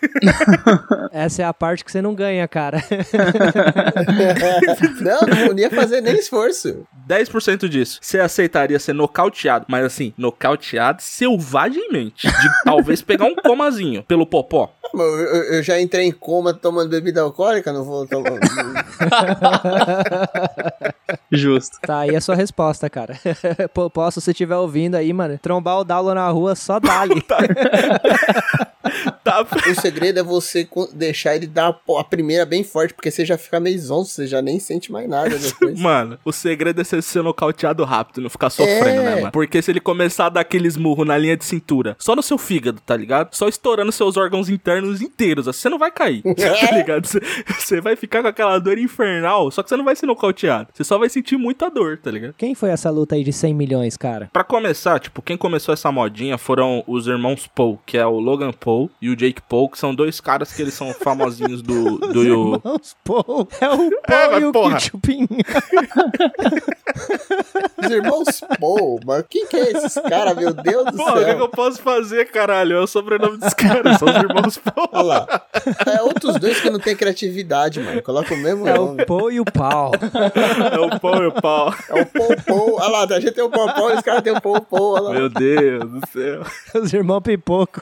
S4: Essa é a parte que você não ganha, cara.
S2: não, não ia fazer nem esforço.
S1: 10% disso. Você aceitaria ser nocauteado, mas assim, nocauteado selvagemmente. De talvez pegar um comazinho pelo popó.
S2: Eu, eu- eu já entrei em coma tomando bebida alcoólica, não vou tomar.
S3: Justo.
S4: Tá aí a sua resposta, cara. Posso, se estiver ouvindo aí, mano, trombar o Daulo na rua, só dá-lhe.
S1: Tá.
S2: o segredo é você deixar ele dar a primeira bem forte, porque você já fica meio zonzo, você já nem sente mais nada depois.
S1: Mano, o segredo é você ser nocauteado rápido, não ficar sofrendo,
S2: É.
S1: né, mano? Porque se ele começar a dar aqueles murros na linha de cintura, só no seu fígado, tá ligado? Só estourando seus órgãos internos inteiros, assim, você não vai cair, tá ligado? Você- Você vai ficar com aquela dor infernal, só que você não vai ser nocauteado. Você só vai sentir muita dor, tá ligado?
S4: Quem foi essa luta aí de 100 milhões, cara?
S1: Pra começar, tipo, quem começou essa modinha foram os irmãos Paul, que é o Logan Paul e o Jake Paul, que são dois caras que eles são famosinhos do. do
S4: Irmãos Paul. É o
S1: É,
S4: Paul
S1: mas
S4: e o. Kitchupin.
S2: Os irmãos Paul, mas quem que é esses caras, meu Deus do
S1: Porra, o que, que
S2: céu?
S1: eu posso fazer, caralho? É o sobrenome dos caras, são os irmãos Paul.
S2: Olha lá. É outros dois que não tem criatividade, mano. Coloca o mesmo
S4: É o
S2: nome.
S4: Paul e o Pau.
S1: É o Paul e o Pau.
S2: É o Paul Paul. Olha lá, a gente tem o Paul Paul e os caras têm o Paul Paul. Olha lá.
S1: Meu Deus do céu.
S4: Os irmãos Pipoco.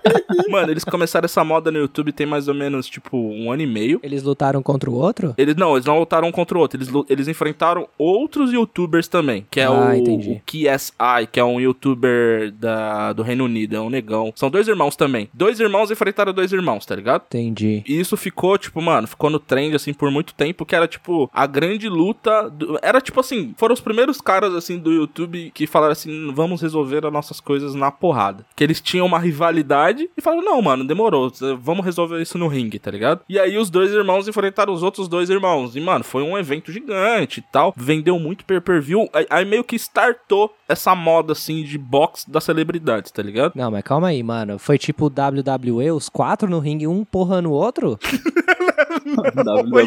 S1: Mano, eles começaram essa moda no YouTube tem mais ou menos, tipo, um ano e meio.
S4: Eles lutaram contra o outro?
S1: Eles não, eles não lutaram um contra o outro. Eles, eles enfrentaram outros youtubers também. Que é
S4: Ah,
S1: o,
S4: entendi.
S1: o KSI, que é um youtuber da, do Reino Unido. É um negão. São dois irmãos também. Dois irmãos enfrentaram dois irmãos, tá ligado?
S4: Entendi.
S1: E isso ficou, tipo, mano, ficou no trend, assim, por muito tempo, que era, tipo, a grande luta. do- Era, tipo assim, foram os primeiros caras, assim, do YouTube que falaram assim: vamos resolver as nossas coisas na porrada. Que eles tinham uma rivalidade e falaram: não, mano, demorou, vamos resolver isso no ringue, tá ligado? E aí os dois irmãos enfrentaram os outros dois irmãos. E, mano, foi um evento gigante e tal. Vendeu muito pay per view. Aí, meio que startou essa moda, assim, de box das celebridades, tá ligado?
S4: Não, mas calma aí, mano. Foi tipo WWE, os quatro no ringue, um porrando o outro?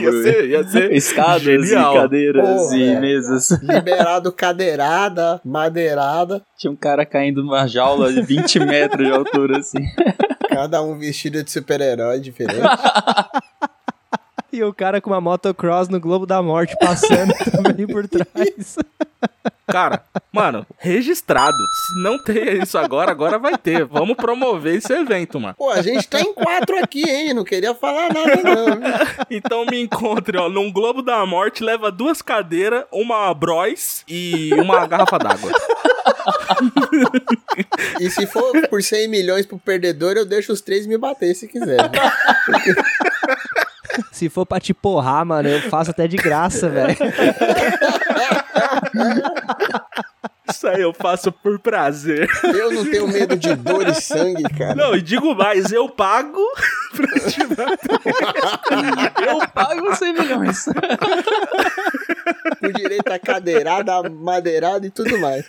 S1: ia ser, ia ser.
S3: Escadas
S1: Genial.
S3: e cadeiras
S2: Porra,
S3: e
S2: é.
S3: mesas.
S2: Liberado cadeirada, madeirada,
S3: Tinha um cara caindo numa jaula de 20 metros de altura, assim.
S2: cada um vestido de super-herói diferente.
S4: E o cara com uma motocross no Globo da Morte passando também por trás.
S1: Cara, mano, registrado. Se não tem isso agora, agora vai ter. Vamos promover esse evento, mano.
S2: Pô, a gente tá em quatro aqui, hein? Não queria falar nada, não. viu?
S1: Então me encontre, ó, num Globo da Morte, leva duas cadeiras, uma Bros e uma garrafa d'água.
S2: E se for por 100 milhões pro perdedor, eu deixo os três me bater se quiser.
S4: Se for pra te porrar, mano, eu faço até de graça, velho.
S1: Isso aí eu faço por prazer.
S2: Eu não tenho medo de dor e sangue, cara.
S1: Não, e digo mais, eu pago pra te
S3: Eu pago 100 milhões.
S2: Com direito a cadeirada, madeirada e tudo mais.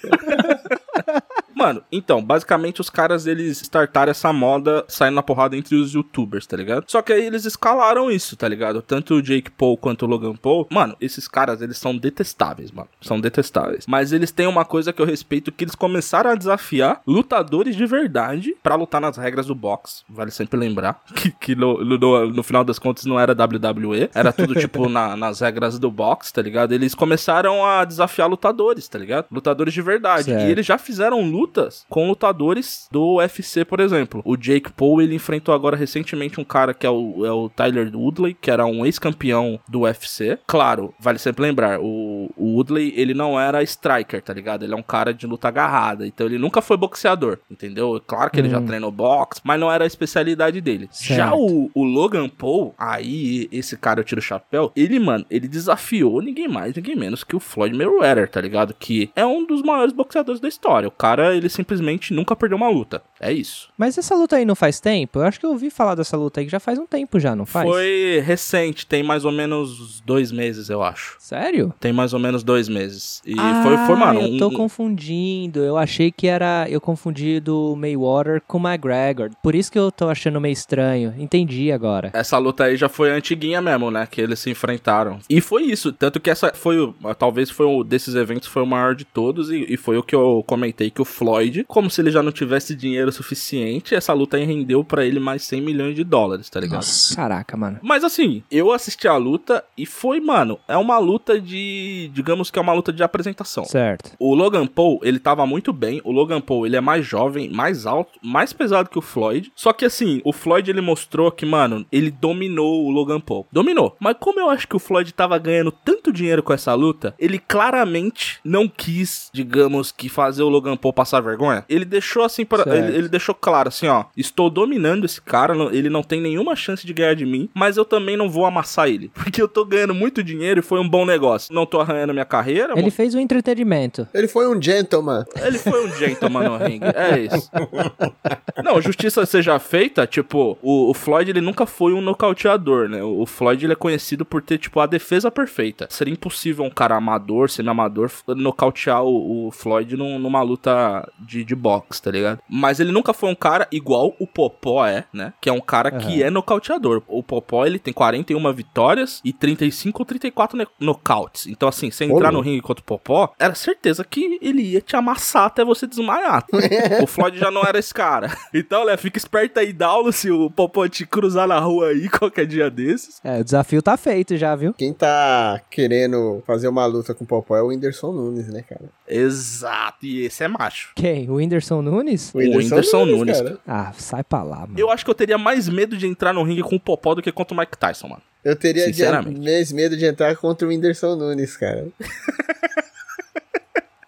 S1: Mano, então, basicamente os caras eles startaram essa moda saindo na porrada entre os youtubers, tá ligado? Só que aí eles escalaram isso, tá ligado? Tanto o Jake Paul quanto o Logan Paul. Mano, esses caras eles são detestáveis, mano. São detestáveis. Mas eles têm uma coisa que eu respeito que eles começaram a desafiar lutadores de verdade pra lutar nas regras do boxe. Vale sempre lembrar que, que no, no, no final das contas não era WWE, era tudo tipo na- nas regras do boxe, tá ligado? Eles começaram a desafiar lutadores, tá ligado? Lutadores de verdade.
S4: Certo.
S1: E eles já fizeram lutas com lutadores do UFC, por exemplo. O Jake Paul, ele enfrentou agora recentemente um cara que é o, é o Tyler Woodley, que era um ex-campeão do UFC. Claro, vale sempre lembrar, o, o Woodley, ele não era striker, tá ligado? Ele é um cara de luta agarrada, então ele nunca foi boxeador, entendeu? Claro que ele já treinou boxe, mas não era a especialidade dele. Já
S4: Certo.
S1: o, o Logan Paul, aí esse cara eu tiro o chapéu, ele, mano, ele desafiou ninguém mais, ninguém menos que o Floyd Mayweather, tá ligado? Que é um dos maiores boxeadores da história. O cara, ele simplesmente nunca perdeu uma luta. É isso.
S4: Mas essa luta aí não faz tempo? Eu acho que eu ouvi falar dessa luta aí que já faz um tempo já, não faz?
S1: Foi recente, tem mais ou menos dois meses, eu acho.
S4: Sério?
S1: Tem mais ou menos dois meses. E
S4: ah,
S1: foi, foi, mano.
S4: eu tô
S1: um-
S4: confundindo. Eu achei que era... Eu confundi do Mayweather com McGregor. Por isso que eu tô achando meio estranho. Entendi agora.
S1: Essa luta aí já foi antiguinha mesmo, né? Que eles se enfrentaram. E foi isso. Tanto que essa foi, o- talvez foi um desses eventos, foi o maior de todos. E, e foi o que eu comentei que o Floyd, como se ele já não tivesse dinheiro suficiente, essa luta aí rendeu pra ele mais 100 milhões de dólares, tá ligado?
S3: Nossa.
S4: Caraca, mano.
S1: Mas assim, eu assisti a luta e foi, mano, é uma luta de. Digamos que é uma luta de apresentação.
S4: Certo.
S1: O Logan Paul, ele tava muito bem. O Logan Paul, ele é mais jovem, mais alto, mais pesado que o Floyd. Só que assim, o Floyd, ele mostrou que, mano, ele dominou o Logan Paul. Dominou. Mas como eu acho que o Floyd tava ganhando tanto dinheiro com essa luta, ele claramente não quis, digamos que, fazer o Logan Paul passar vergonha. Ele deixou assim, para ele, ele deixou claro assim, ó. Estou dominando esse cara, ele não tem nenhuma chance de ganhar de mim, mas eu também não vou amassar ele. Porque eu tô ganhando muito dinheiro e foi um bom negócio. Não tô arranhando minha carreira,
S4: Ele fez o entretenimento.
S2: Ele foi um gentleman.
S1: ele foi um gentleman no ringue. É isso. Não, justiça seja feita, tipo, o, o Floyd ele nunca foi um nocauteador, né? O, o Floyd ele é conhecido por ter, tipo, a defesa perfeita. Seria impossível um cara amador, semi-amador, f- nocautear o, o Floyd num- numa luta de, de boxe, tá ligado? Mas ele nunca foi um cara igual o Popó é, né? Que é um cara que é nocauteador. O Popó, ele tem 41 vitórias e 35 ou 34 ne- nocautes. Então, assim, você entrar no ringue contra o Popó, era certeza que ele ia te amassar até você desmaiar. o Floyd já não era esse cara. Então, Léo, fica esperto aí, Daulo, se o Popó te cruzar na rua aí qualquer dia desses.
S4: É, o desafio tá feito já, viu?
S2: Quem tá querendo fazer uma luta com o Popó é o Whindersson Nunes, né, cara?
S1: Exato, e esse é macho.
S4: Quem? O Whindersson Nunes?
S2: O
S1: Whindersson Nunes,
S2: cara.
S4: Ah, sai pra lá, mano.
S1: Eu acho que eu teria mais medo de entrar no ringue com o Popó do que contra o Mike Tyson, mano.
S2: Eu teria mais medo de entrar contra o Whindersson Nunes, cara.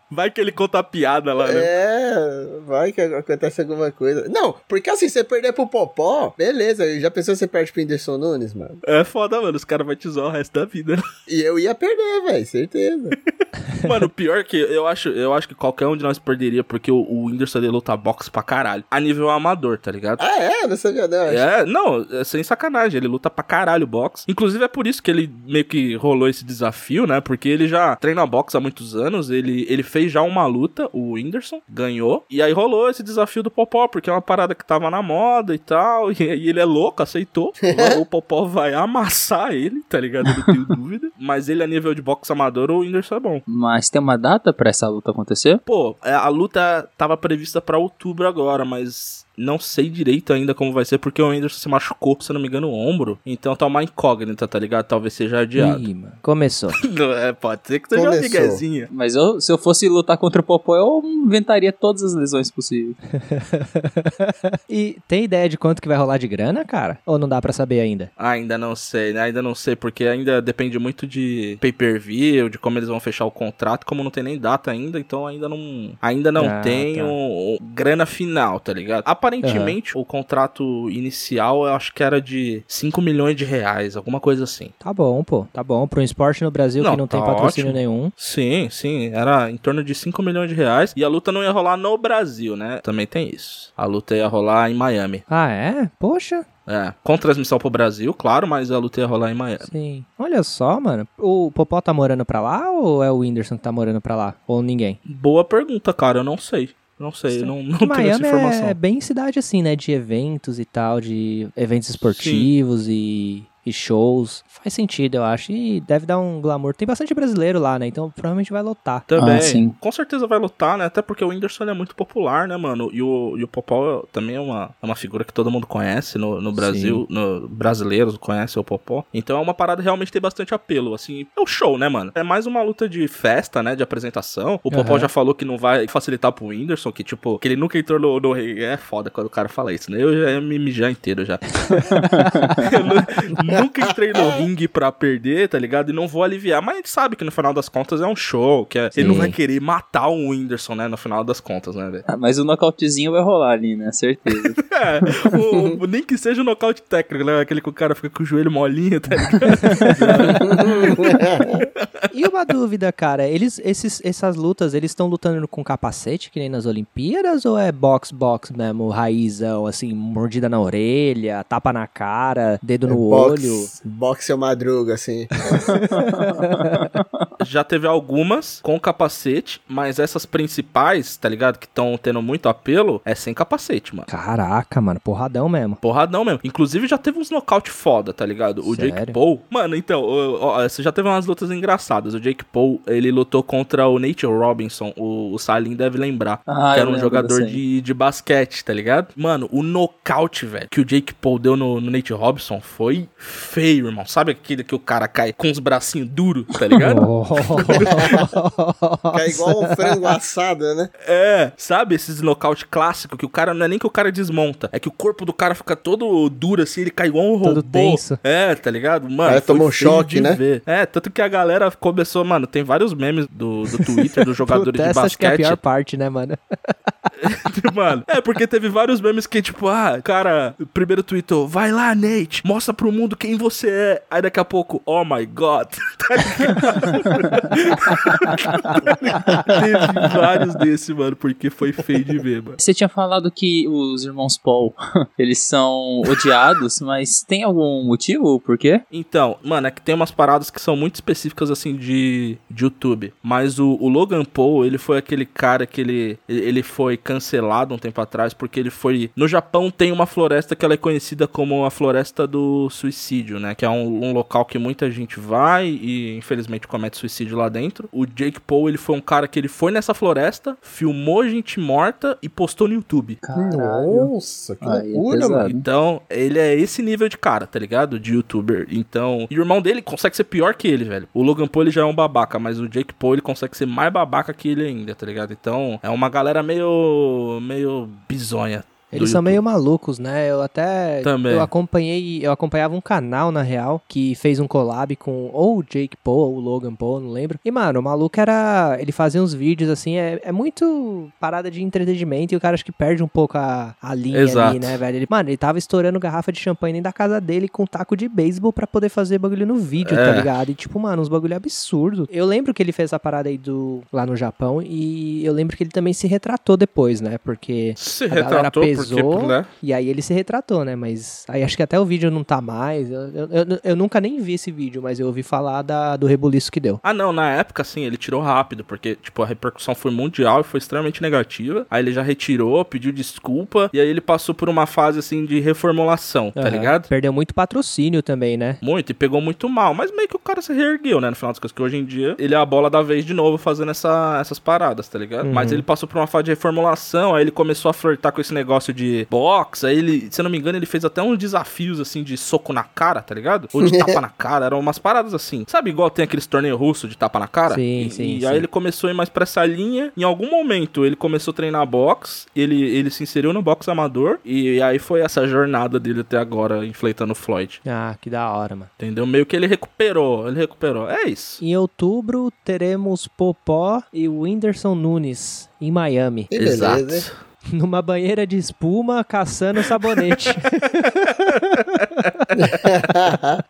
S1: Vai que ele conta a piada lá, né?
S2: É, vai que acontece alguma coisa. Não, porque assim, você perder pro Popó, beleza. Já pensou se você perde pro Whindersson Nunes, mano?
S1: É foda, mano. Os caras vão te zoar o resto da vida. né?
S2: E eu ia perder, velho, certeza.
S1: Mano, o pior que eu acho, eu acho que qualquer um de nós perderia, porque o, o Whindersson ele luta boxe pra caralho. A nível amador, tá ligado?
S2: ah, é? Não sabia não.
S1: É, não, é sem sacanagem, ele luta pra caralho boxe. Inclusive é por isso que ele meio que rolou esse desafio, né? Porque ele já treina boxe há muitos anos, ele, ele fez já uma luta, o Whindersson, ganhou. E aí rolou esse desafio do Popó, porque é uma parada que tava na moda e tal. E, e ele é louco, aceitou. o Popó vai amassar ele, tá ligado? Não tenho dúvida. Mas ele, a nível de boxe amador, o Whindersson é bom.
S3: Mas tem uma data pra essa luta acontecer?
S1: Pô, é, a luta tava prevista pra outubro agora, mas não sei direito ainda como vai ser, porque o Anderson se machucou, se eu não me engano, o ombro. Então tá uma incógnita, tá ligado? Talvez seja adiado.
S4: Ih, mano. Começou.
S1: é, pode ser que seja uma
S2: Começou.
S1: miguezinha.
S3: Mas eu, se eu fosse lutar contra o Popó, eu inventaria todas as lesões possíveis.
S4: e tem ideia de quanto que vai rolar de grana, cara? Ou não dá pra saber ainda?
S1: Ainda não sei, né? Ainda não sei, porque ainda depende muito de pay-per-view, de como eles vão fechar o contrato, como não tem nem data ainda, então ainda não, ainda não
S4: Ah,
S1: tem
S4: tá.
S1: o, o grana final, tá ligado? Aparentemente, o contrato inicial eu acho que era de 5 milhões de reais, alguma coisa assim.
S4: Tá bom, pô. Tá bom. Pra um esporte no Brasil
S1: Não,
S4: que não tem
S1: tá
S4: patrocínio
S1: ótimo.
S4: nenhum.
S1: Sim, sim, era em torno de 5 milhões de reais e a luta não ia rolar no Brasil, né? Também tem isso. A luta ia rolar em Miami.
S4: Ah, é? Poxa.
S1: É, com transmissão pro Brasil, claro, mas a luta ia rolar em Miami.
S4: Sim. Olha só, mano. O Popó tá morando pra lá ou é o Whindersson que tá morando pra lá? Ou ninguém?
S1: Boa pergunta, cara, eu não sei. Não sei, não, não tenho essa
S4: Miami
S1: informação.
S4: é bem cidade assim, né? De eventos e tal, de eventos esportivos e, e shows. Faz sentido, eu acho. E deve dar um glamour. Tem bastante brasileiro lá, né? Então provavelmente vai lotar.
S1: Também,
S3: Ah, sim.
S1: com certeza vai lutar, né? Até porque o Whindersson é muito popular, né, mano? E o, e o Popó também é uma, é uma figura que todo mundo conhece no, no Brasil. No, brasileiros conhecem o Popó. Então é uma parada que realmente tem bastante apelo, assim. É o show, né, mano? É mais uma luta de festa, né? De apresentação. O Popó
S4: Aham.
S1: já falou que não vai facilitar pro Whindersson, que, tipo, que ele nunca entrou no, no. É foda quando o cara fala isso, né? Eu já ia me mijar inteiro já. Eu nu- nunca entrei no ringue pra perder, tá ligado? E não vou aliviar. Mas a gente sabe que no final das contas é um show. Que é- ele não vai querer matar o Whindersson, né? No final das contas, né, velho?
S3: Ah, Mas o nocautezinho vai rolar ali, né? Certeza.
S1: É, o- o- nem que seja o nocaute técnico, né? Aquele que o cara fica com o joelho molinho, tá ligado?
S4: E uma dúvida, cara, eles, esses, essas lutas, eles estão lutando com capacete, que nem nas Olimpíadas, ou é box, box mesmo, raizão, assim, mordida na orelha, tapa na cara, dedo no olho?
S2: Box, boxe ou madruga, assim.
S1: Já teve algumas com capacete, mas essas principais, tá ligado? Que estão tendo muito apelo, é sem capacete, mano.
S4: Caraca, mano, porradão mesmo.
S1: Porradão mesmo. Inclusive já teve uns nocaute foda, tá ligado? O Jake
S4: Sério?
S1: Paul. Mano, então, ó, ó, você já teve umas lutas engraçadas. O Jake Paul, ele lutou contra o Nate Robinson. O, o Salim deve lembrar.
S3: Ah,
S1: que era um jogador de, de basquete, tá ligado? Mano, o nocaute, velho, que o Jake Paul deu no, no Nate Robinson foi feio, irmão. Sabe aquele que o cara cai com os bracinhos duros, tá ligado?
S2: Que é igual um frango assado, né?
S1: É, sabe esses nocaute clássico que o cara não é nem que o cara desmonta, é que o corpo do cara fica todo duro assim, ele cai igual um
S4: Todo
S1: robô.
S4: tenso.
S1: É, tá ligado? Mano,
S2: Aí
S1: foi
S2: toma um choque, né?
S1: ver. É, tanto que a galera começou, mano, tem vários memes do, do Twitter dos jogadores
S4: Puta,
S1: de
S4: essa acho que é a
S1: basquete.
S4: pior parte, né, mano?
S1: mano, é porque teve vários memes que, tipo, ah, cara, primeiro tweetou, vai lá, Nate, mostra pro mundo quem você é. Aí daqui a pouco, oh my god. Tá teve vários desse, mano, porque foi feio de ver, mano.
S3: Você tinha falado que os irmãos Paul, eles são odiados, mas tem algum motivo por quê?
S1: Então, mano, é que tem umas paradas que são muito específicas, assim, de, de YouTube. Mas o, o Logan Paul, ele foi aquele cara que ele, ele foi cancelado um tempo atrás, porque ele foi. No Japão tem uma floresta que ela é conhecida como a Floresta do Suicídio, né? Que é um, um local que muita gente vai e infelizmente comete suicídio lá dentro. O Jake Paul, ele foi um cara que ele foi nessa floresta, filmou gente morta e postou no YouTube.
S3: Caralho.
S2: Nossa, que
S3: Aí é
S2: loucura, mano.
S1: Então, ele é esse nível de cara, tá ligado? De youtuber. Então, e o irmão dele consegue ser pior que ele, velho. O Logan Paul ele já é um babaca, mas o Jake Paul ele consegue ser mais babaca que ele ainda, tá ligado? Então, é uma galera meio meio bizonha.
S4: Eles são meio malucos, né? Eu até
S1: Também.
S4: eu acompanhei, eu acompanhava um canal na real que fez um collab com ou o Jake Paul ou o Logan Paul, não lembro. E mano, o maluco era, ele fazia uns vídeos assim, é, é muito parada de entretenimento e o cara acho que perde um pouco a, a linha
S1: Exato.
S4: ali, né, velho? Ele, mano, ele tava estourando garrafa de champanhe dentro da casa dele com taco de beisebol pra poder fazer bagulho no vídeo,
S1: É.
S4: tá ligado? E tipo, mano, uns bagulho absurdo. Eu lembro que ele fez essa parada aí do lá no Japão e eu lembro que ele também se retratou depois, né? Porque
S1: Se
S4: a galera pesou,
S1: porque, né?
S4: e aí ele se retratou, né? Mas aí acho que até o vídeo não tá mais. Eu, eu, eu- eu nunca nem vi esse vídeo, mas eu ouvi falar da, do rebuliço que deu.
S1: Ah, não, na época, sim, ele tirou rápido, porque, tipo, a repercussão foi mundial e foi extremamente negativa. Aí ele já retirou, pediu desculpa, e aí ele passou por uma fase, assim, de reformulação, tá
S4: Aham.
S1: ligado?
S4: Perdeu muito patrocínio também, né?
S1: Muito, e pegou muito mal, mas meio que o cara se reergueu, né? No final das contas, que hoje em dia ele é a bola da vez de novo fazendo essa, essas paradas, tá ligado?
S4: Uhum.
S1: Mas ele passou por uma fase de reformulação, aí ele começou a flertar com esse negócio de box, aí ele, se eu não me engano, ele fez até uns desafios, assim, de soco na cara, tá ligado? Ou de tapa na cara, eram umas paradas assim. Sabe igual tem aqueles torneios russos de tapa na cara?
S4: Sim,
S1: E-
S4: sim,
S1: E
S4: sim.
S1: aí ele começou a ir mais pra essa linha, em algum momento ele começou a treinar box, ele, ele se inseriu no box amador, e aí foi essa jornada dele até agora, enfleitando o Floyd.
S4: Ah, que da hora, mano.
S1: Entendeu? Meio que ele recuperou, ele recuperou. É isso.
S4: Em outubro teremos Popó e o Whindersson Nunes em Miami,
S2: Que beleza?
S1: Exato.
S4: numa banheira de espuma caçando sabonete.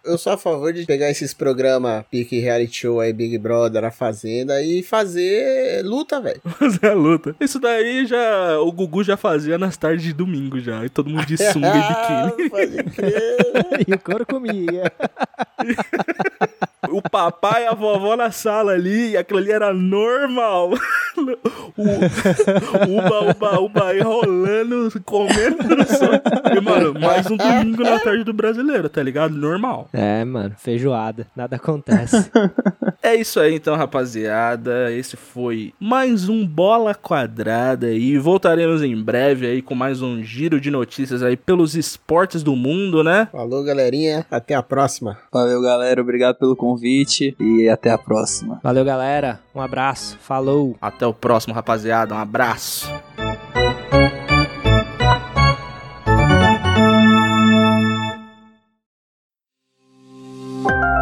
S2: eu sou a favor de pegar esses programas pique reality show aí, Big Brother, a Fazenda e fazer luta, velho.
S1: Fazer a luta. Isso daí já. O Gugu já fazia nas tardes de domingo já. E todo mundo de sunga e biquíni.
S2: Pode crer.
S4: e o couro comia.
S1: O papai e a vovó na sala ali, e aquilo ali era normal. O uba, uba, uba aí rolando, comendo. E, mano, mais um domingo na tarde do brasileiro, tá ligado? Normal.
S4: É, mano, feijoada. Nada acontece.
S1: É isso aí então, rapaziada. Esse foi mais um Bola Quadrada e voltaremos em breve aí com mais um giro de notícias aí pelos esportes do mundo, né?
S2: Falou, galerinha. Até a próxima.
S3: Valeu, galera. Obrigado pelo convite e até a próxima.
S4: Valeu, galera. Um abraço. Falou.
S1: Até o próximo, rapaziada. Um abraço. Música